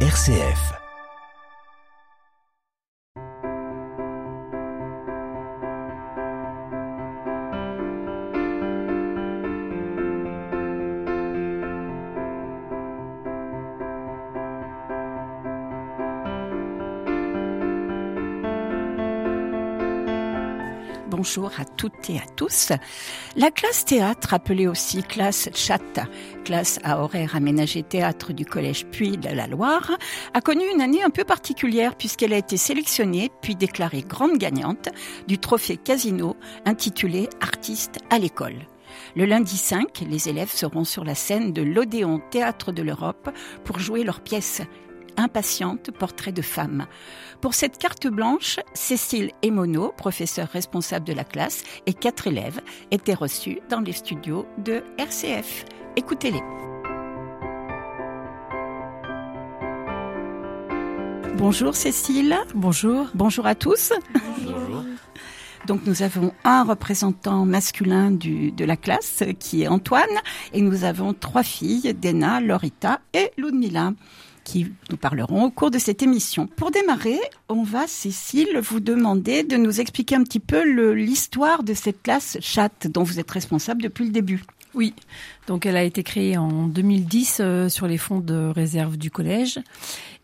RCF. Bonjour à toutes et à tous. La classe théâtre, appelée aussi classe chat, classe à horaire aménagé théâtre du collège Puy de la Loire, a connu une année un peu particulière puisqu'elle a été sélectionnée puis déclarée grande gagnante du trophée Casino intitulé Artiste à l'école. Le lundi 5, les élèves seront sur la scène de l'Odéon Théâtre de l'Europe pour jouer leur pièce Impatiente, portrait de femme. Pour cette carte blanche, Cécile Emono, professeure responsable de la classe, et quatre élèves étaient reçus dans les studios de RCF. Écoutez-les. Bonjour Cécile. Bonjour. Bonjour à tous. Bonjour. Donc nous avons un représentant masculin du, de la classe qui est Antoine et nous avons trois filles, Dena, Lorita et Ludmila qui nous parleront au cours de cette émission. Pour démarrer, on va, Cécile, vous demander de nous expliquer un petit peu l'histoire de cette classe chat dont vous êtes responsable depuis le début. Oui, donc elle a été créée en 2010 euh, sur les fonds de réserve du collège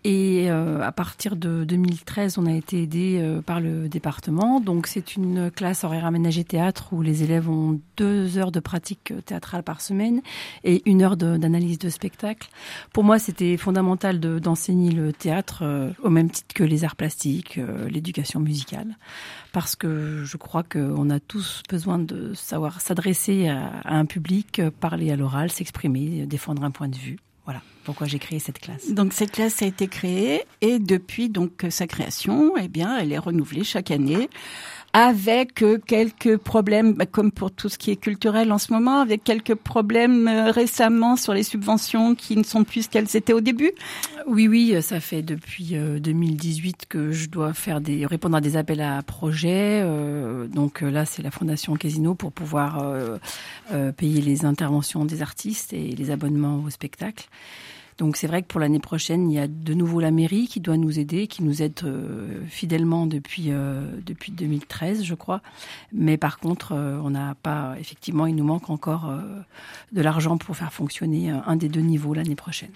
et euh, à partir de 2013, on a été aidé euh, par le département. Donc c'est une classe horaire aménagée théâtre où les élèves ont deux heures de pratique théâtrale par semaine et une heure d'analyse de, spectacle. Pour moi, c'était fondamental d'enseigner le théâtre euh, au même titre que les arts plastiques, l'éducation musicale, parce que je crois qu'on a tous besoin de savoir s'adresser à un public, parler à l'oral, s'exprimer, défendre un point de vue. Voilà pourquoi j'ai créé cette classe. Donc cette classe a été créée et depuis donc sa création, eh bien, elle est renouvelée chaque année avec euh, quelques problèmes, bah, comme pour tout ce qui est culturel en ce moment, avec quelques problèmes euh, récemment sur les subventions qui ne sont plus ce qu'elles étaient au début. Oui, oui, ça fait depuis 2018 euh, que je dois faire des répondre à des appels à projets. donc là, c'est la Fondation Casino pour pouvoir payer les interventions des artistes et les abonnements au spectacle. Donc c'est vrai que pour l'année prochaine, il y a de nouveau la mairie qui doit nous aider, qui nous aide euh, fidèlement depuis euh, depuis 2013, je crois. Mais par contre, euh, on n'a pas effectivement, il nous manque encore de l'argent pour faire fonctionner un des deux niveaux l'année prochaine.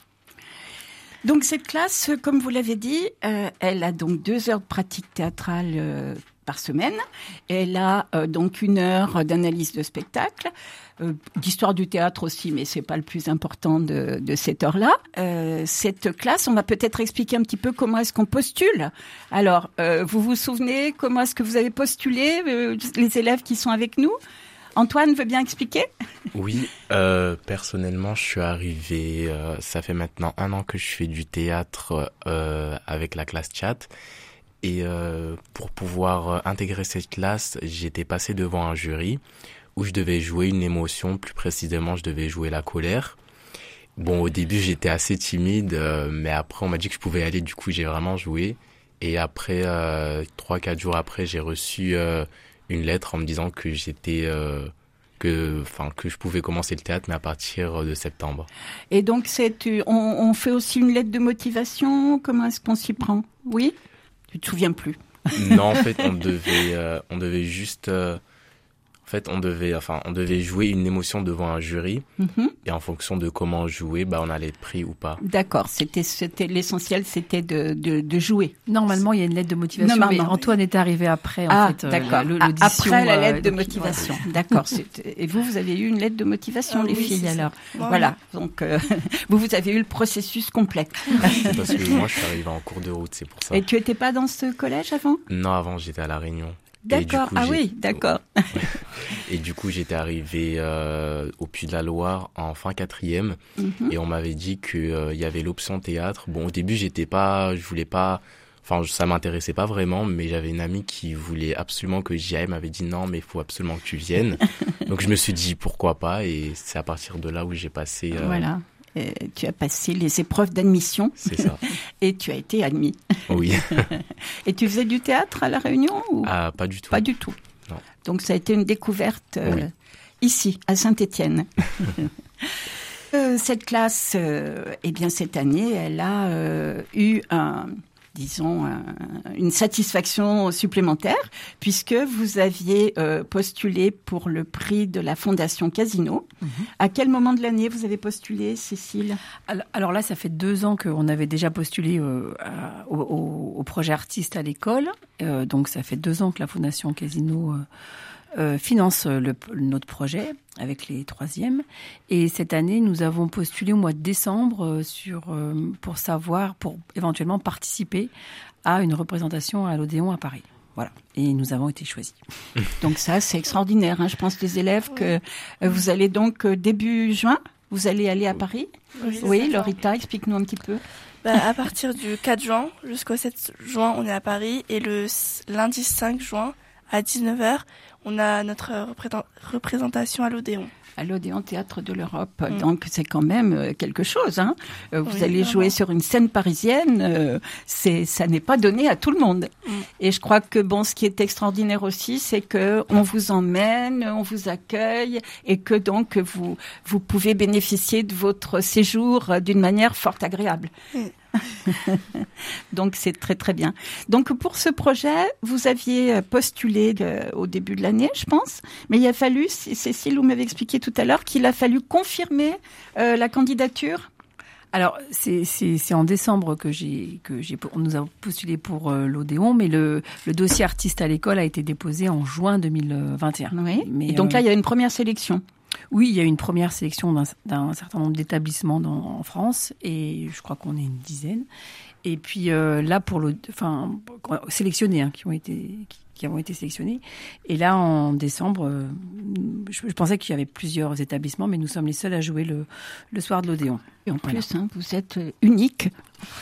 Donc cette classe, comme vous l'avez dit, elle a donc deux heures de pratique théâtrale par semaine. Elle a donc une heure d'analyse de spectacle. Euh, d'histoire du théâtre aussi, mais c'est pas le plus important de, cette heure-là. Euh, cette classe, on va peut-être expliquer un petit peu comment est-ce qu'on postule. Alors, euh, vous vous souvenez comment est-ce que vous avez postulé euh, les élèves qui sont avec nous? Antoine veut bien expliquer? Oui, euh, personnellement, je suis arrivé, ça fait maintenant un an que je fais du théâtre avec la classe chat. Et pour pouvoir intégrer cette classe, j'étais passé devant un jury où je devais jouer une émotion, plus précisément je devais jouer la colère. Bon, au début j'étais assez timide, euh, mais après on m'a dit que je pouvais aller, du coup j'ai vraiment joué. Et après, euh, trois, quatre jours après, j'ai reçu euh, une lettre en me disant que j'étais... que, que je pouvais commencer le théâtre, mais à partir de septembre. Et donc, on fait aussi une lettre de motivation? Comment est-ce qu'on s'y prend? Oui? Tu te souviens plus. Non, en fait, on devait, on devait juste en fait, on devait, enfin, on devait jouer une émotion devant un jury, mhm. et en fonction de comment jouer, bah, on allait être pris ou pas. D'accord. C'était, c'était l'essentiel, c'était de, de, de, jouer. Normalement, il y a une lettre de motivation, non, mais Antoine est arrivé après. En ah, fait, euh, d'accord. après la lettre de euh, motivation. D'accord. Et vous, vous avez eu une lettre de motivation, ah les filles, alors. Voilà. Donc, euh, vous, vous avez eu le processus complet. Parce que moi, je suis arrivé en cours de route, c'est pour ça. Et tu étais pas dans ce collège avant? Non, avant, j'étais à la Réunion. D'accord. Ah oui, d'accord. et du coup, j'étais arrivé euh, au Puy de la Loire en fin quatrième mhm. et on m'avait dit qu'il euh, y avait l'option théâtre. Bon, au début, j'étais pas, je voulais pas. Enfin, ça m'intéressait pas vraiment, mais j'avais une amie qui voulait absolument que j'y aille, m'avait dit non, mais il faut absolument que tu viennes. Donc je me suis dit pourquoi pas, et c'est à partir de là où j'ai passé. Euh, voilà. Tu as passé les épreuves d'admission. C'est ça. et tu as été admis. Oui. et tu faisais du théâtre à La Réunion ou... Ah, pas du tout. Pas du tout. Non. Donc ça a été une découverte euh, ici, à Saint-Étienne. euh, cette classe, euh, eh bien cette année, elle a euh, eu un disons, une satisfaction supplémentaire, puisque vous aviez postulé pour le prix de la Fondation Casino. Mhm. À quel moment de l'année vous avez postulé, Cécile? Alors, là, ça fait deux ans qu'on avait déjà postulé au, projet artiste à l'école. donc ça fait deux ans que la Fondation Casino euh, finance le, notre projet avec les troisièmes. Et cette année, nous avons postulé au mois de décembre euh, sur, euh, pour savoir, pour éventuellement participer à une représentation à l'Odéon à Paris. Voilà. Et nous avons été choisis. Donc ça, c'est extraordinaire. Hein. Je pense les élèves que vous allez donc début juin, vous allez aller à Paris. Oui, oui Lorita, explique-nous un petit peu. Bah, à partir du 4 juin jusqu'au 7 juin, on est à Paris. Et le lundi 5 juin, à 19h, on a notre représentation à l'Odéon à l'Odéon Théâtre de l'Europe. Mm. Donc c'est quand même euh, quelque chose. Hein. Euh, vous allez jouer sur une scène parisienne, euh, c'est ça n'est pas donné à tout le monde. Mm. Et je crois que bon, ce qui est extraordinaire aussi, c'est que on vous emmène, on vous accueille et que donc vous vous pouvez bénéficier de votre séjour d'une manière fort agréable. Donc c'est très très bien. Donc pour ce projet, vous aviez postulé au début de l'année, je pense, mais il a fallu, Cécile, vous m'avez expliqué tout à l'heure qu'il a fallu confirmer euh, la candidature. Alors c'est en décembre que j'ai que j'ai nous avons postulé pour euh, l'Odéon, mais le, le dossier artiste à l'école a été déposé en juin 2021. Oui. Mais, donc là il y a une première sélection. Oui, il y a une première sélection d'un certain nombre d'établissements en France et je crois qu'on est une dizaine. Et puis euh, là, pour le, enfin, sélectionnés, hein, qui ont été, ont été sélectionnés. Et là, en décembre, euh, je, pensais qu'il y avait plusieurs établissements, mais nous sommes les seuls à jouer le, le soir de l'Odéon. Et en plus, hein, vous êtes unique,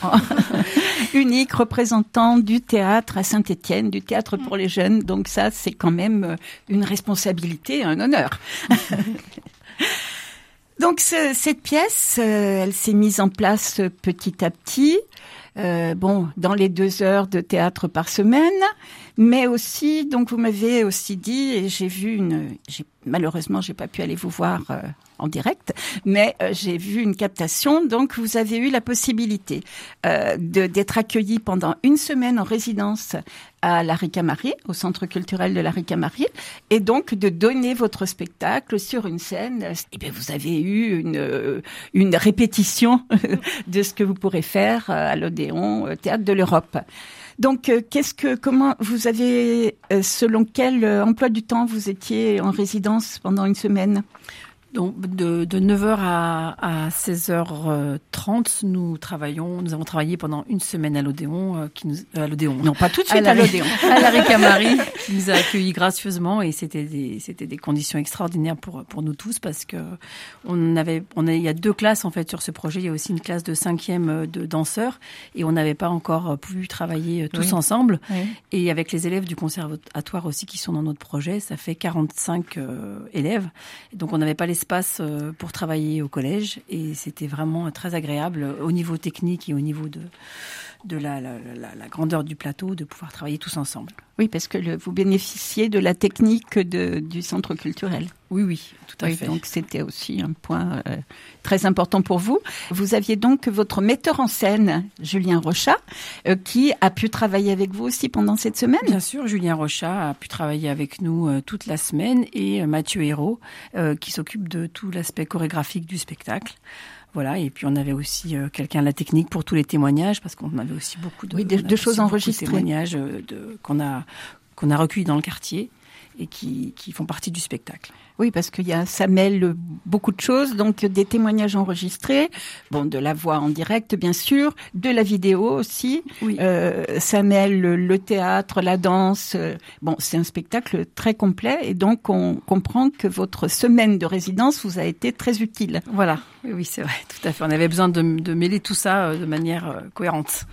unique représentant du théâtre à Saint-Étienne, du théâtre pour les jeunes. Donc ça, c'est quand même une responsabilité, un honneur. Donc cette pièce, euh, elle s'est mise en place petit à petit. Euh, bon, dans les deux heures de théâtre par semaine, mais aussi, donc vous m'avez aussi dit, et j'ai vu une, malheureusement, j'ai pas pu aller vous voir euh, en direct, mais euh, j'ai vu une captation. Donc, vous avez eu la possibilité euh, d'être accueilli pendant une semaine en résidence à la Ricamarie, au Centre culturel de la Ricamarie, et donc de donner votre spectacle sur une scène. Et eh bien, vous avez eu une, une répétition de ce que vous pourrez faire à l'Odéon Théâtre de l'Europe. Donc, euh, qu'est-ce que, comment vous avez, euh, selon quel euh, emploi du temps vous étiez en résidence pendant une semaine? Donc de, de 9h à, à 16h30, nous travaillons, nous avons travaillé pendant une semaine à l'Odéon, euh, qui nous, à l'Odéon. Non, pas tout de suite à, l'Odéon. à la Ricamari, qui nous a accueillis gracieusement et c'était des, c'était des conditions extraordinaires pour, pour nous tous parce que on avait, on a, il y a deux classes en fait sur ce projet. Il y a aussi une classe de cinquième euh, de danseurs et on n'avait pas encore euh, pu travailler tous ensemble. Et avec les élèves du conservatoire aussi qui sont dans notre projet, ça fait 45 élèves. donc on n'avait pas les euh, pour travailler au collège. Et c'était vraiment très agréable au niveau technique et au niveau de, de la, la, la, grandeur du plateau de pouvoir travailler tous ensemble. Oui, parce que le, vous bénéficiez de la technique de, du centre culturel. Oui, oui, tout à fait. Donc c'était aussi un point euh, très important pour vous. Vous aviez donc votre metteur en scène, Julien Rochat, euh, qui a pu travailler avec vous aussi pendant cette semaine. Bien sûr, Julien Rochat a pu travailler avec nous euh, toute la semaine et Mathieu Hérault, qui s'occupe de tout l'aspect chorégraphique du spectacle. Voilà, et puis on avait aussi quelqu'un à la technique pour tous les témoignages, parce qu'on avait aussi beaucoup de, oui, de, choses enregistrées. témoignages de, qu'on a qu'on a recueillis dans le quartier et qui, qui font partie du spectacle. Oui, parce qu'il y a, ça mêle beaucoup de choses, donc des témoignages enregistrés, bon, de la voix en direct, bien sûr, de la vidéo aussi. Oui. Euh, ça mêle le, théâtre, la danse. Bon, c'est un spectacle très complet et donc on comprend que votre semaine de résidence vous a été très utile. Voilà. Oui, oui c'est vrai, tout à fait. On avait besoin de, de mêler tout ça euh, de manière euh, cohérente.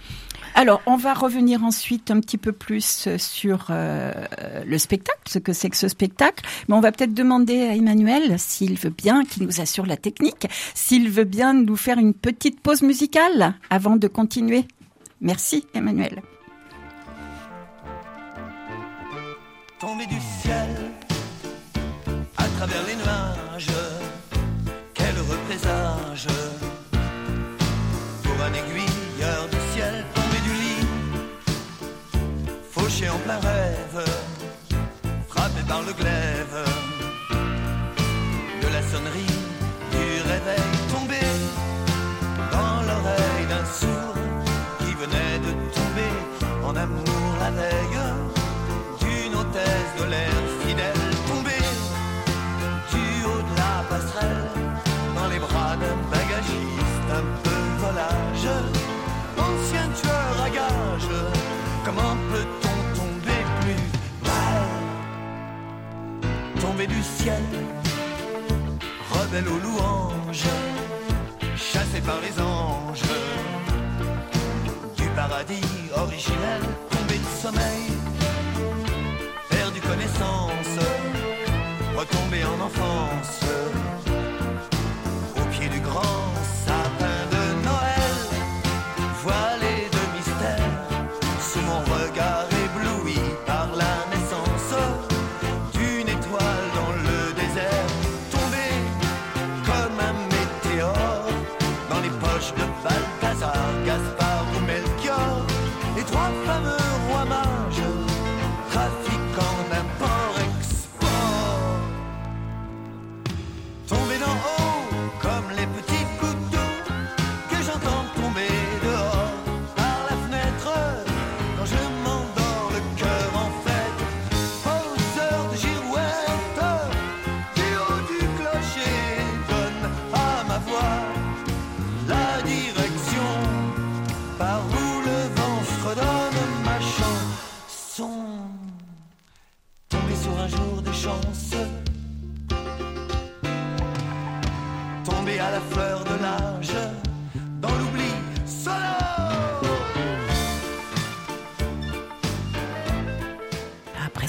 Alors, on va revenir ensuite un petit peu plus sur euh, le spectacle, ce que c'est que ce spectacle. Mais on va peut-être demander à Emmanuel s'il veut bien, qu'il nous assure la technique, s'il veut bien nous faire une petite pause musicale avant de continuer. Merci, Emmanuel. En plein rêve, frappé par le glaive ciel rebelle aux louanges chassé par les anges. Du paradis originel tombé de sommeil perdu connaissance retombé en enfance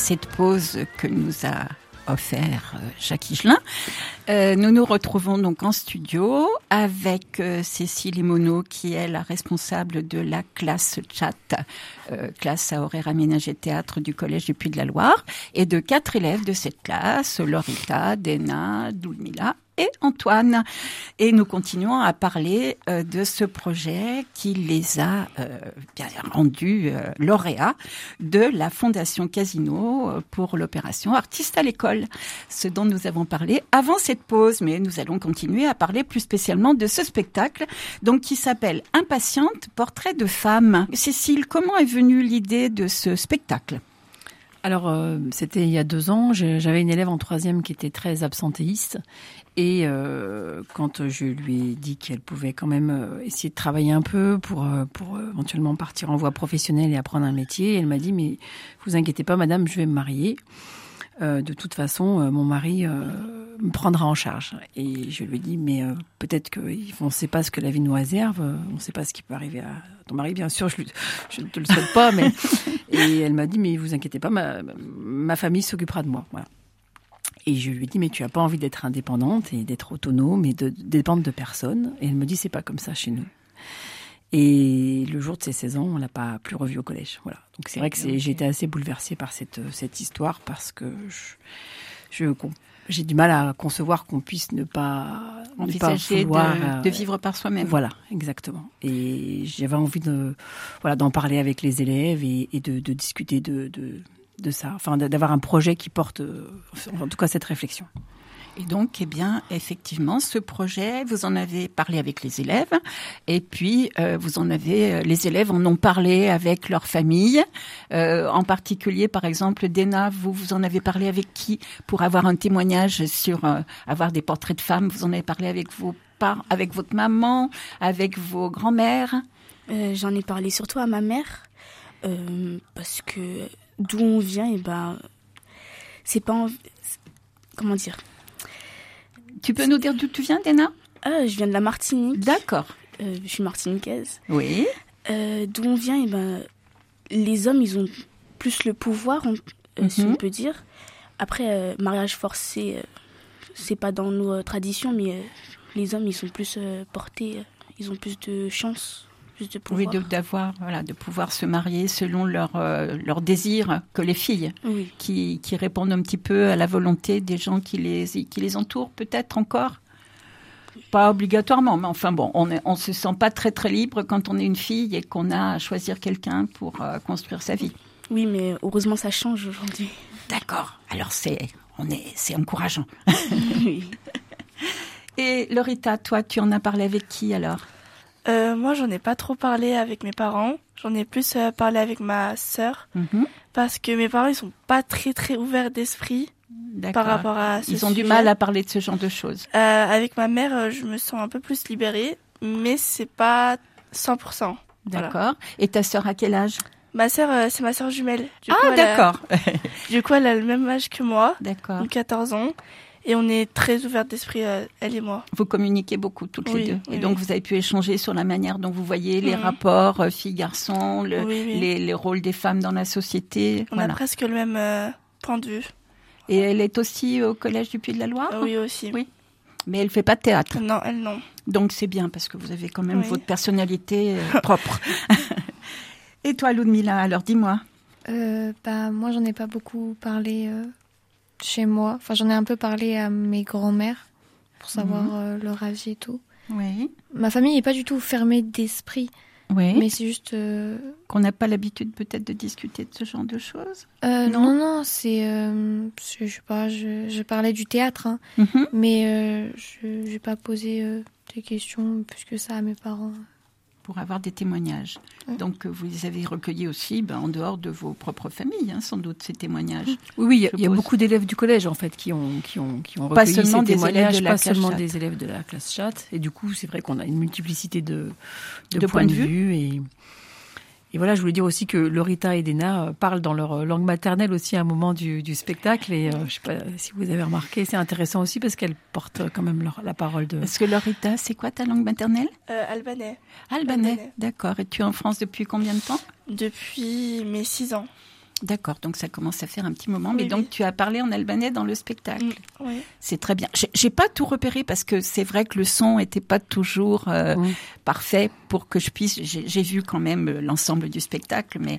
cette pause que nous a offert euh, Jacques Higelin, euh, nous nous retrouvons donc en studio avec euh, Cécile Imono qui est la responsable de la classe chat, classe à horaire aménagé théâtre du Collège du Puy-de-la-Loire, et de quatre élèves de cette classe, Lorita, Dena, Doulmila et Antoine. Et nous continuons à parler euh, de ce projet qui les a euh, rendus euh, lauréats de la Fondation Casino pour l'opération Artistes à l'école, ce dont nous avons parlé avant cette pause. Mais nous allons continuer à parler plus spécialement de ce spectacle, donc qui s'appelle Impatiente, portrait de femme. Cécile, comment est venue l'idée de ce spectacle? Alors, c'était il y a deux ans. J'avais une élève en troisième qui était très absentéiste. Et euh, quand je lui ai dit qu'elle pouvait quand même euh, essayer de travailler un peu pour, euh, pour éventuellement partir en voie professionnelle et apprendre un métier, elle m'a dit, mais vous inquiétez pas, madame, je vais me marier. Euh, de toute façon, mon mari euh, me prendra en charge. Et je lui ai dit, mais peut-être qu'on ne sait pas ce que la vie nous réserve, on ne sait pas ce qui peut arriver à ton mari, bien sûr, je, lui- je ne te le souhaite pas, mais... Et elle m'a dit, mais vous inquiétez pas, ma, ma famille s'occupera de moi. Voilà. Et je lui ai dit, mais tu as pas envie d'être indépendante et d'être autonome et de, de dépendre de personne? Et elle me dit, c'est pas comme ça chez nous. Et le jour de ses 16 ans, on l'a pas plus revu au collège. Voilà. Donc c'est vrai que c'est- j'ai été assez bouleversée par cette, cette histoire parce que je, j'ai du mal à concevoir qu'on puisse ne pas, ne pas Envisager vouloir, de, euh, de vivre par soi-même. voilà, exactement. Et j'avais envie de, voilà, d'en parler avec les élèves et, et de, de discuter de, de, de ça. Enfin, d'avoir un projet qui porte, euh, en tout cas, cette réflexion. Et donc, eh bien, effectivement, ce projet, vous en avez parlé avec les élèves, et puis euh, vous en avez, euh, les élèves en ont parlé avec leur famille, euh, en particulier, par exemple, Dena, vous vous en avez parlé avec qui pour avoir un témoignage sur euh, avoir des portraits de femmes? Vous en avez parlé avec vos parents, avec votre maman, avec vos grands-mères? Euh, J'en ai parlé surtout à ma mère euh, parce que d'où on vient, et ben c'est pas c'est- comment dire? Tu peux nous dire d'où tu viens, Dena Ah, je viens de la Martinique. D'accord. Euh, je suis martiniquaise. Oui. Euh, d'où on vient, et ben les hommes, ils ont plus le pouvoir, on, euh, si Mhm. on peut dire. Après, euh, mariage forcé, c'est pas dans nos traditions, mais les hommes, ils sont plus portés, ils ont plus de chance, plus de Oui, pouvoir. de- d'avoir, voilà, de pouvoir se marier selon leur, euh, leur désir que les filles. Oui. qui, qui répondent un petit peu à la volonté des gens qui les, qui les entourent, peut-être encore? Pas obligatoirement, mais enfin bon, on, on se sent pas très très libre quand on est une fille et qu'on a à choisir quelqu'un pour euh, construire sa vie. Oui, mais heureusement ça change aujourd'hui. D'accord. Alors c'est on est c'est encourageant. oui. Et Lorita, toi, tu en as parlé avec qui alors? Euh, moi, j'en ai pas trop parlé avec mes parents. J'en ai plus euh, parlé avec ma sœur Mhm. parce que mes parents ils sont pas très très ouverts d'esprit par rapport à ce Ils ont du mal à parler de ce genre de choses. Euh, avec ma mère, je me sens un peu plus libérée, mais c'est pas 100%. Voilà. D'accord. Et ta sœur à quel âge? Ma sœur, c'est ma sœur jumelle. Du Ah, d'accord. Du coup, elle a le même âge que moi, d'accord. donc 14 ans, et on est très ouverts d'esprit, euh, elle et moi. Vous communiquez beaucoup toutes Oui, les deux. oui, et donc oui. vous avez pu échanger sur la manière dont vous voyez les Mhm. rapports euh, filles-garçons, le- Oui, oui. les, les rôles des femmes dans la société. On Voilà. a presque le même euh, point de vue. Et elle est aussi au collège du Puy de la Loire oui aussi. Oui. Mais elle fait pas de théâtre. Non, elle non. Donc c'est bien parce que vous avez quand même Oui. votre personnalité euh, propre. et toi, Ludmila, alors dis-moi. Euh, bah, moi, j'en ai pas beaucoup parlé euh, chez moi. Enfin, j'en ai un peu parlé à mes grands-mères pour savoir Mhm. euh, leur avis et tout. Oui. Ma famille n'est pas du tout fermée d'esprit, Oui. mais c'est juste. euh, Qu'on n'a pas l'habitude peut-être de discuter de ce genre de choses? euh, Non non, non, c'est. euh, je sais pas, je, je parlais du théâtre, hein, Mhm. mais je n'ai pas posé des questions plus que ça à mes parents. Pour avoir des témoignages. Donc euh, vous les avez recueillis aussi ben, en dehors de vos propres familles, hein, sans doute, ces témoignages. Oui, oui, il y a- y beaucoup d'élèves du collège en fait qui ont qui ont qui ont Pas recueilli seulement ces témoignages, de pas seulement chat. des élèves de la classe chat. Et du coup, c'est vrai qu'on a une multiplicité de de, De points de de vue et et voilà, je voulais dire aussi que Lorita et Dena euh, parlent dans leur euh, langue maternelle aussi à un moment du, du spectacle. Et euh, je sais pas si vous avez remarqué, c'est intéressant aussi parce qu'elles portent quand même leur- la parole de. Parce que Lorita, c'est quoi ta langue maternelle? Euh, albanais. Albanais. Albanais. D'accord. Et tu es en France depuis combien de temps? Depuis mes 6 ans. D'accord, donc ça commence à faire un petit moment. Mais Oui, donc tu as parlé en albanais dans le spectacle. Mm, oui. C'est très bien. J'ai- pas tout repéré parce que c'est vrai que le son était pas toujours euh, Mm. parfait pour que je puisse. J'ai vu quand même euh, l'ensemble du spectacle, mais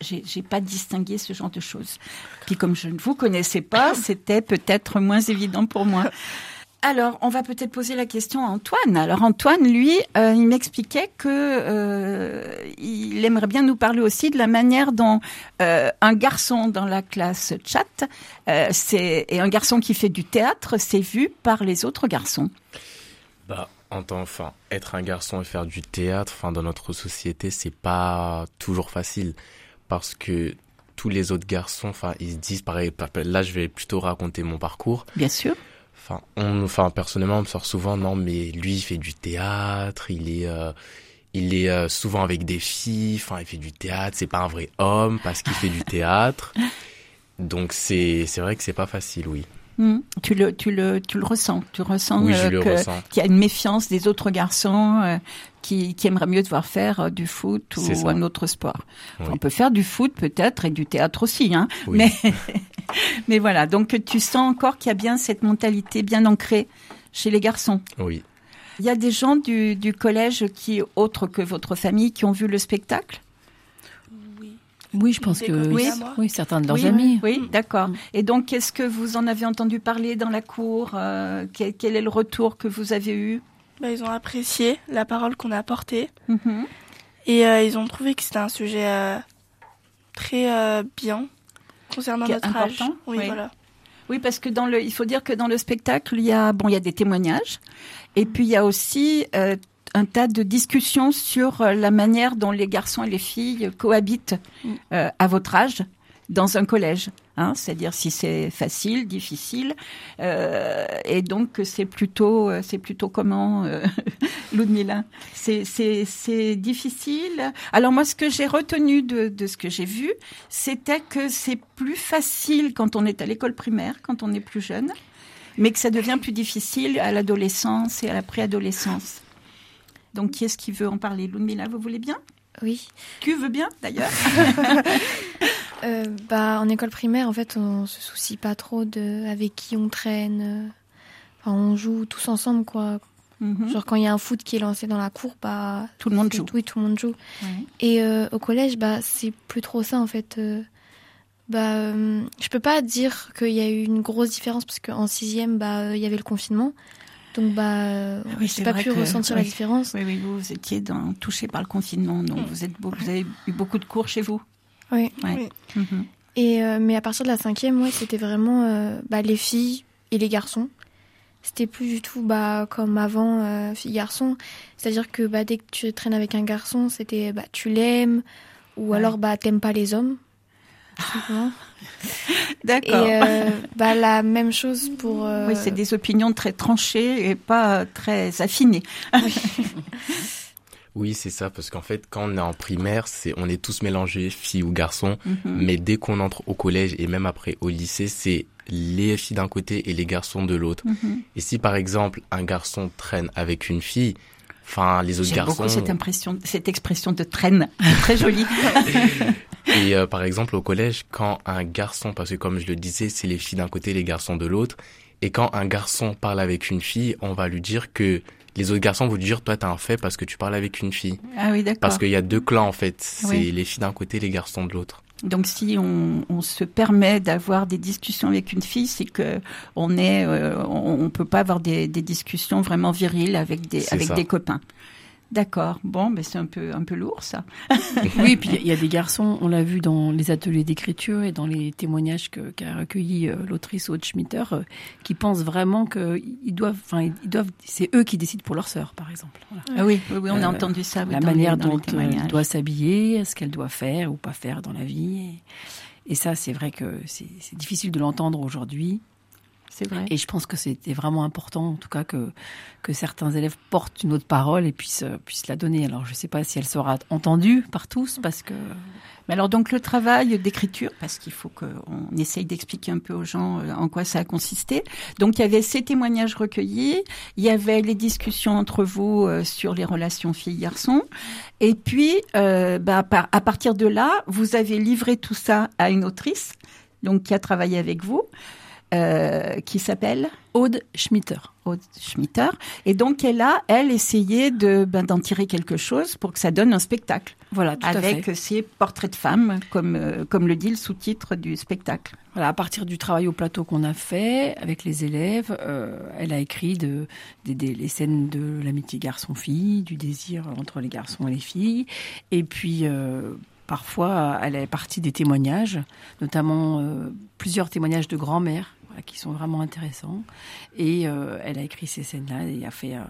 j'ai j'ai pas distingué ce genre de choses. Puis comme je ne vous connaissais pas, c'était peut-être moins évident pour moi. Alors, on va peut-être poser la question à Antoine. Alors, Antoine, lui, euh, il m'expliquait que euh, il aimerait bien nous parler aussi de la manière dont euh, un garçon dans la classe chat, c'est et un garçon qui fait du théâtre, c'est vu par les autres garçons. Bah, en tant, enfin, être un garçon et faire du théâtre, enfin, dans notre société, c'est pas toujours facile. Parce que tous les autres garçons, enfin, ils se disent, pareil, là, je vais plutôt raconter mon parcours. Bien sûr. Enfin, on, enfin, personnellement, on me sort souvent, non, mais lui, il fait du théâtre, il est, euh, il est euh, souvent avec des filles, enfin, il fait du théâtre, c'est pas un vrai homme parce qu'il fait du théâtre. Donc, c'est, c'est vrai que c'est pas facile, oui. Hmm. Tu le, tu le, tu le ressens. Tu ressens Oui, euh, qu'il y a une méfiance des autres garçons euh, qui, qui aimeraient mieux devoir faire euh, du foot ou un autre sport. Oui. On peut faire du foot peut-être et du théâtre aussi, hein. Oui. Mais, mais voilà. Donc tu sens encore qu'il y a bien cette mentalité bien ancrée chez les garçons. Oui. Il y a des gens du, du collège qui, autres que votre famille, qui ont vu le spectacle? Oui. Je pense que oui, certains de leurs oui, amis. Oui, Mm. d'accord. Et donc, est-ce que vous en avez entendu parler dans la cour euh, quel, quel est le retour que vous avez eu? Bah, ils ont apprécié la parole qu'on a apportée Mhm. et euh, ils ont trouvé que c'était un sujet euh, très euh, bien concernant notre âge. important, Oui, oui. voilà. Oui, parce que dans le, il faut dire que dans le spectacle, il y a, bon, il y a des témoignages, et puis il y a aussi euh, un tas de discussions sur euh, la manière dont les garçons et les filles cohabitent Mm. euh, à votre âge dans un collège. Hein, c'est-à-dire si c'est facile, difficile, euh, et donc c'est plutôt, c'est plutôt comment, euh, Ludmila? C'est c'est c'est difficile. Alors moi, ce que j'ai retenu de, de ce que j'ai vu, c'était que c'est plus facile quand on est à l'école primaire, quand on est plus jeune, mais que ça devient plus difficile à l'adolescence et à la préadolescence. Donc, qui est-ce qui veut en parler? Ludmila, vous voulez bien? Oui. Qui veut bien, d'ailleurs Euh, bah, en école primaire, en fait, on se soucie pas trop de avec qui on traîne. euh, Enfin, on joue tous ensemble, quoi. Mhm. Genre, quand il y a un foot qui est lancé dans la cour, bah. Tout le monde joue. Oui, tout le monde joue. Ouais. Et euh, au collège, bah, c'est plus trop ça, en fait. euh, bah, euh, je peux pas dire qu'il y a eu une grosse différence parce qu'en sixième, bah, il y avait le confinement. Donc bah, Ah oui, j'ai pas pu que- ressentir oui. la différence. Oui, oui, vous, vous étiez dans, touché par le confinement, donc vous, êtes, beau- vous avez eu beaucoup de cours chez vous. Oui. Ouais. Mhm. Et euh, mais à partir de la cinquième, ouais, c'était vraiment euh, bah, les filles et les garçons. C'était plus du tout bah, comme avant, euh, filles-garçons. C'est-à-dire que bah, dès que tu traînes avec un garçon, c'était bah, tu l'aimes ou Ouais. alors bah, t'aimes pas les hommes. simplement. Et D'accord. euh, bah, la même chose pour. euh, Oui, c'est des opinions très tranchées et pas très affinées. Oui, c'est ça, parce qu'en fait, quand on est en primaire, c'est, on est tous mélangés, filles ou garçons, Mhm. mais dès qu'on entre au collège et même après au lycée, c'est les filles d'un côté et les garçons de l'autre. Mhm. Et si par exemple un garçon traîne avec une fille, enfin les autres J'aime garçons. beaucoup cette impression, cette expression de traîne, très jolie. Et euh, par exemple au collège, quand un garçon, parce que comme je le disais, c'est les filles d'un côté, les garçons de l'autre, et quand un garçon parle avec une fille, on va lui dire que les autres garçons vont lui dire toi t'as un fait parce que tu parles avec une fille. Ah oui, d'accord. Parce qu'il y a deux clans en fait, c'est Oui. les filles d'un côté, les garçons de l'autre. Donc si on, on se permet d'avoir des discussions avec une fille, c'est que on est, euh, on, on peut pas avoir des, des discussions vraiment viriles avec des avec ça. des copains. D'accord. Bon, mais c'est un peu un peu lourd ça. Oui, puis il y a des garçons, on l'a vu dans les ateliers d'écriture et dans les témoignages qu'a recueilli euh, l'autrice Aude Schmitter, euh, qui pensent vraiment que ils doivent, enfin, ils doivent, c'est eux qui décident pour leur sœur, par exemple. Voilà. Ah oui, oui, oui, on a Euh, entendu ça. oui, la manière les dont elle doit s'habiller, ce qu'elle doit faire ou pas faire dans la vie. Et, et ça, c'est vrai que c'est difficile de l'entendre aujourd'hui. C'est vrai. Et je pense que c'était vraiment important, en tout cas, que, que certains élèves portent une autre parole et puissent, euh, puissent la donner. Alors, je ne sais pas si elle sera entendue par tous, parce que Mais alors donc le travail d'écriture, parce qu'il faut qu'on essaye d'expliquer un peu aux gens euh, en quoi ça a consisté. Donc il y avait ces témoignages recueillis, il y avait les discussions entre vous euh, sur les relations filles-garçons, et puis euh, bah, à partir de là, vous avez livré tout ça à une autrice, donc qui a travaillé avec vous, euh, qui s'appelle Aude Schmitter. Aude Schmitter, et donc elle a elle essayé de ben, d'en tirer quelque chose pour que ça donne un spectacle Voilà, tout à fait. avec ces portraits de femmes, comme, euh, comme le dit le sous-titre du spectacle. Voilà, à partir du travail au plateau qu'on a fait avec les élèves, euh, elle a écrit de, les scènes de l'amitié garçon-fille, du désir entre les garçons et les filles. Et puis, parfois, elle est partie des témoignages, notamment euh, plusieurs témoignages de grand-mère qui sont vraiment intéressants. Et euh, elle a écrit ces scènes-là et a fait euh,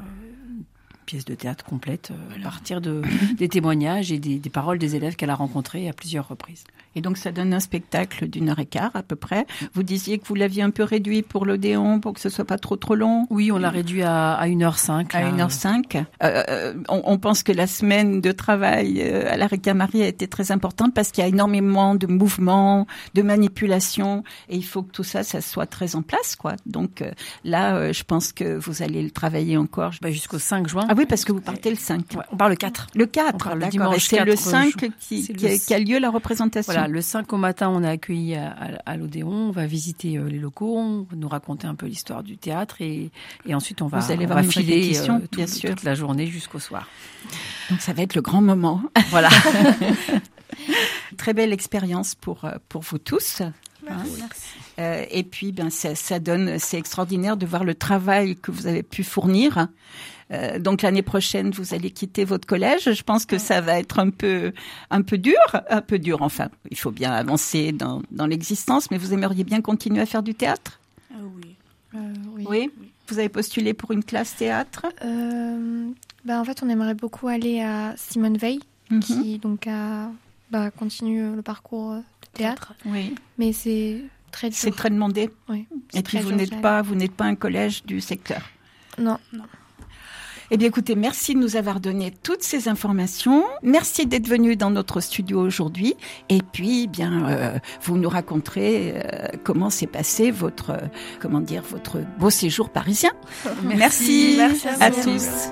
pièce de théâtre complète euh, à partir de, des témoignages et des, des paroles des élèves qu'elle a rencontrés à plusieurs reprises. Et donc ça donne un spectacle d'une heure et quart à peu près. Vous disiez que vous l'aviez un peu réduit pour l'Odéon, pour que ce soit pas trop trop long. Oui, on l'a réduit à, à 1h05. À 1h05. Euh, euh, on, on pense que la semaine de travail euh, à la Marie a été très importante parce qu'il y a énormément de mouvements, de manipulations, et il faut que tout ça, ça soit très en place, quoi. Donc là, je pense que vous allez le travailler encore. Bah, Jusqu'au 5 juin. Ah oui, parce que vous partez le 5. Ouais, on part le 4. Le On 4, part le dimanche c'est le 4 5 juin. qui, a lieu la représentation. Voilà, le 5 au matin, on a accueilli à, à- à l'Odéon, on va visiter euh, les locaux, on va nous raconter un peu l'histoire du théâtre et, et ensuite on va, Vous allez on va filer euh, tout- bien sûr. toute la journée jusqu'au soir. Donc ça va être le grand moment. Voilà. Très belle expérience pour, euh, pour vous tous. Hein. Euh, et puis, ben, ça, ça donne, c'est extraordinaire de voir le travail que vous avez pu fournir. Euh, donc l'année prochaine, vous allez quitter votre collège. Je pense que ça va être un peu, un peu dur, un peu dur. Enfin, il faut bien avancer dans, dans l'existence, mais vous aimeriez bien continuer à faire du théâtre? Ah oui. Euh, oui. Oui. Vous avez postulé pour une classe théâtre? Euh, bah, en fait, on aimerait beaucoup aller à Simone Veil, Mhm. qui donc a bah, continue euh, le parcours de théâtre, Oui. mais c'est très dur. C'est très demandé. Oui, c'est Et puis vous n'êtes pas, vous n'êtes pas un collège du secteur? Non. Eh bien, écoutez, merci de nous avoir donné toutes ces informations. Merci d'être venu dans notre studio aujourd'hui. Et puis, eh bien, euh, vous nous raconterez euh, comment s'est passé votre, euh, comment dire, votre beau séjour parisien. Merci, Merci à tous.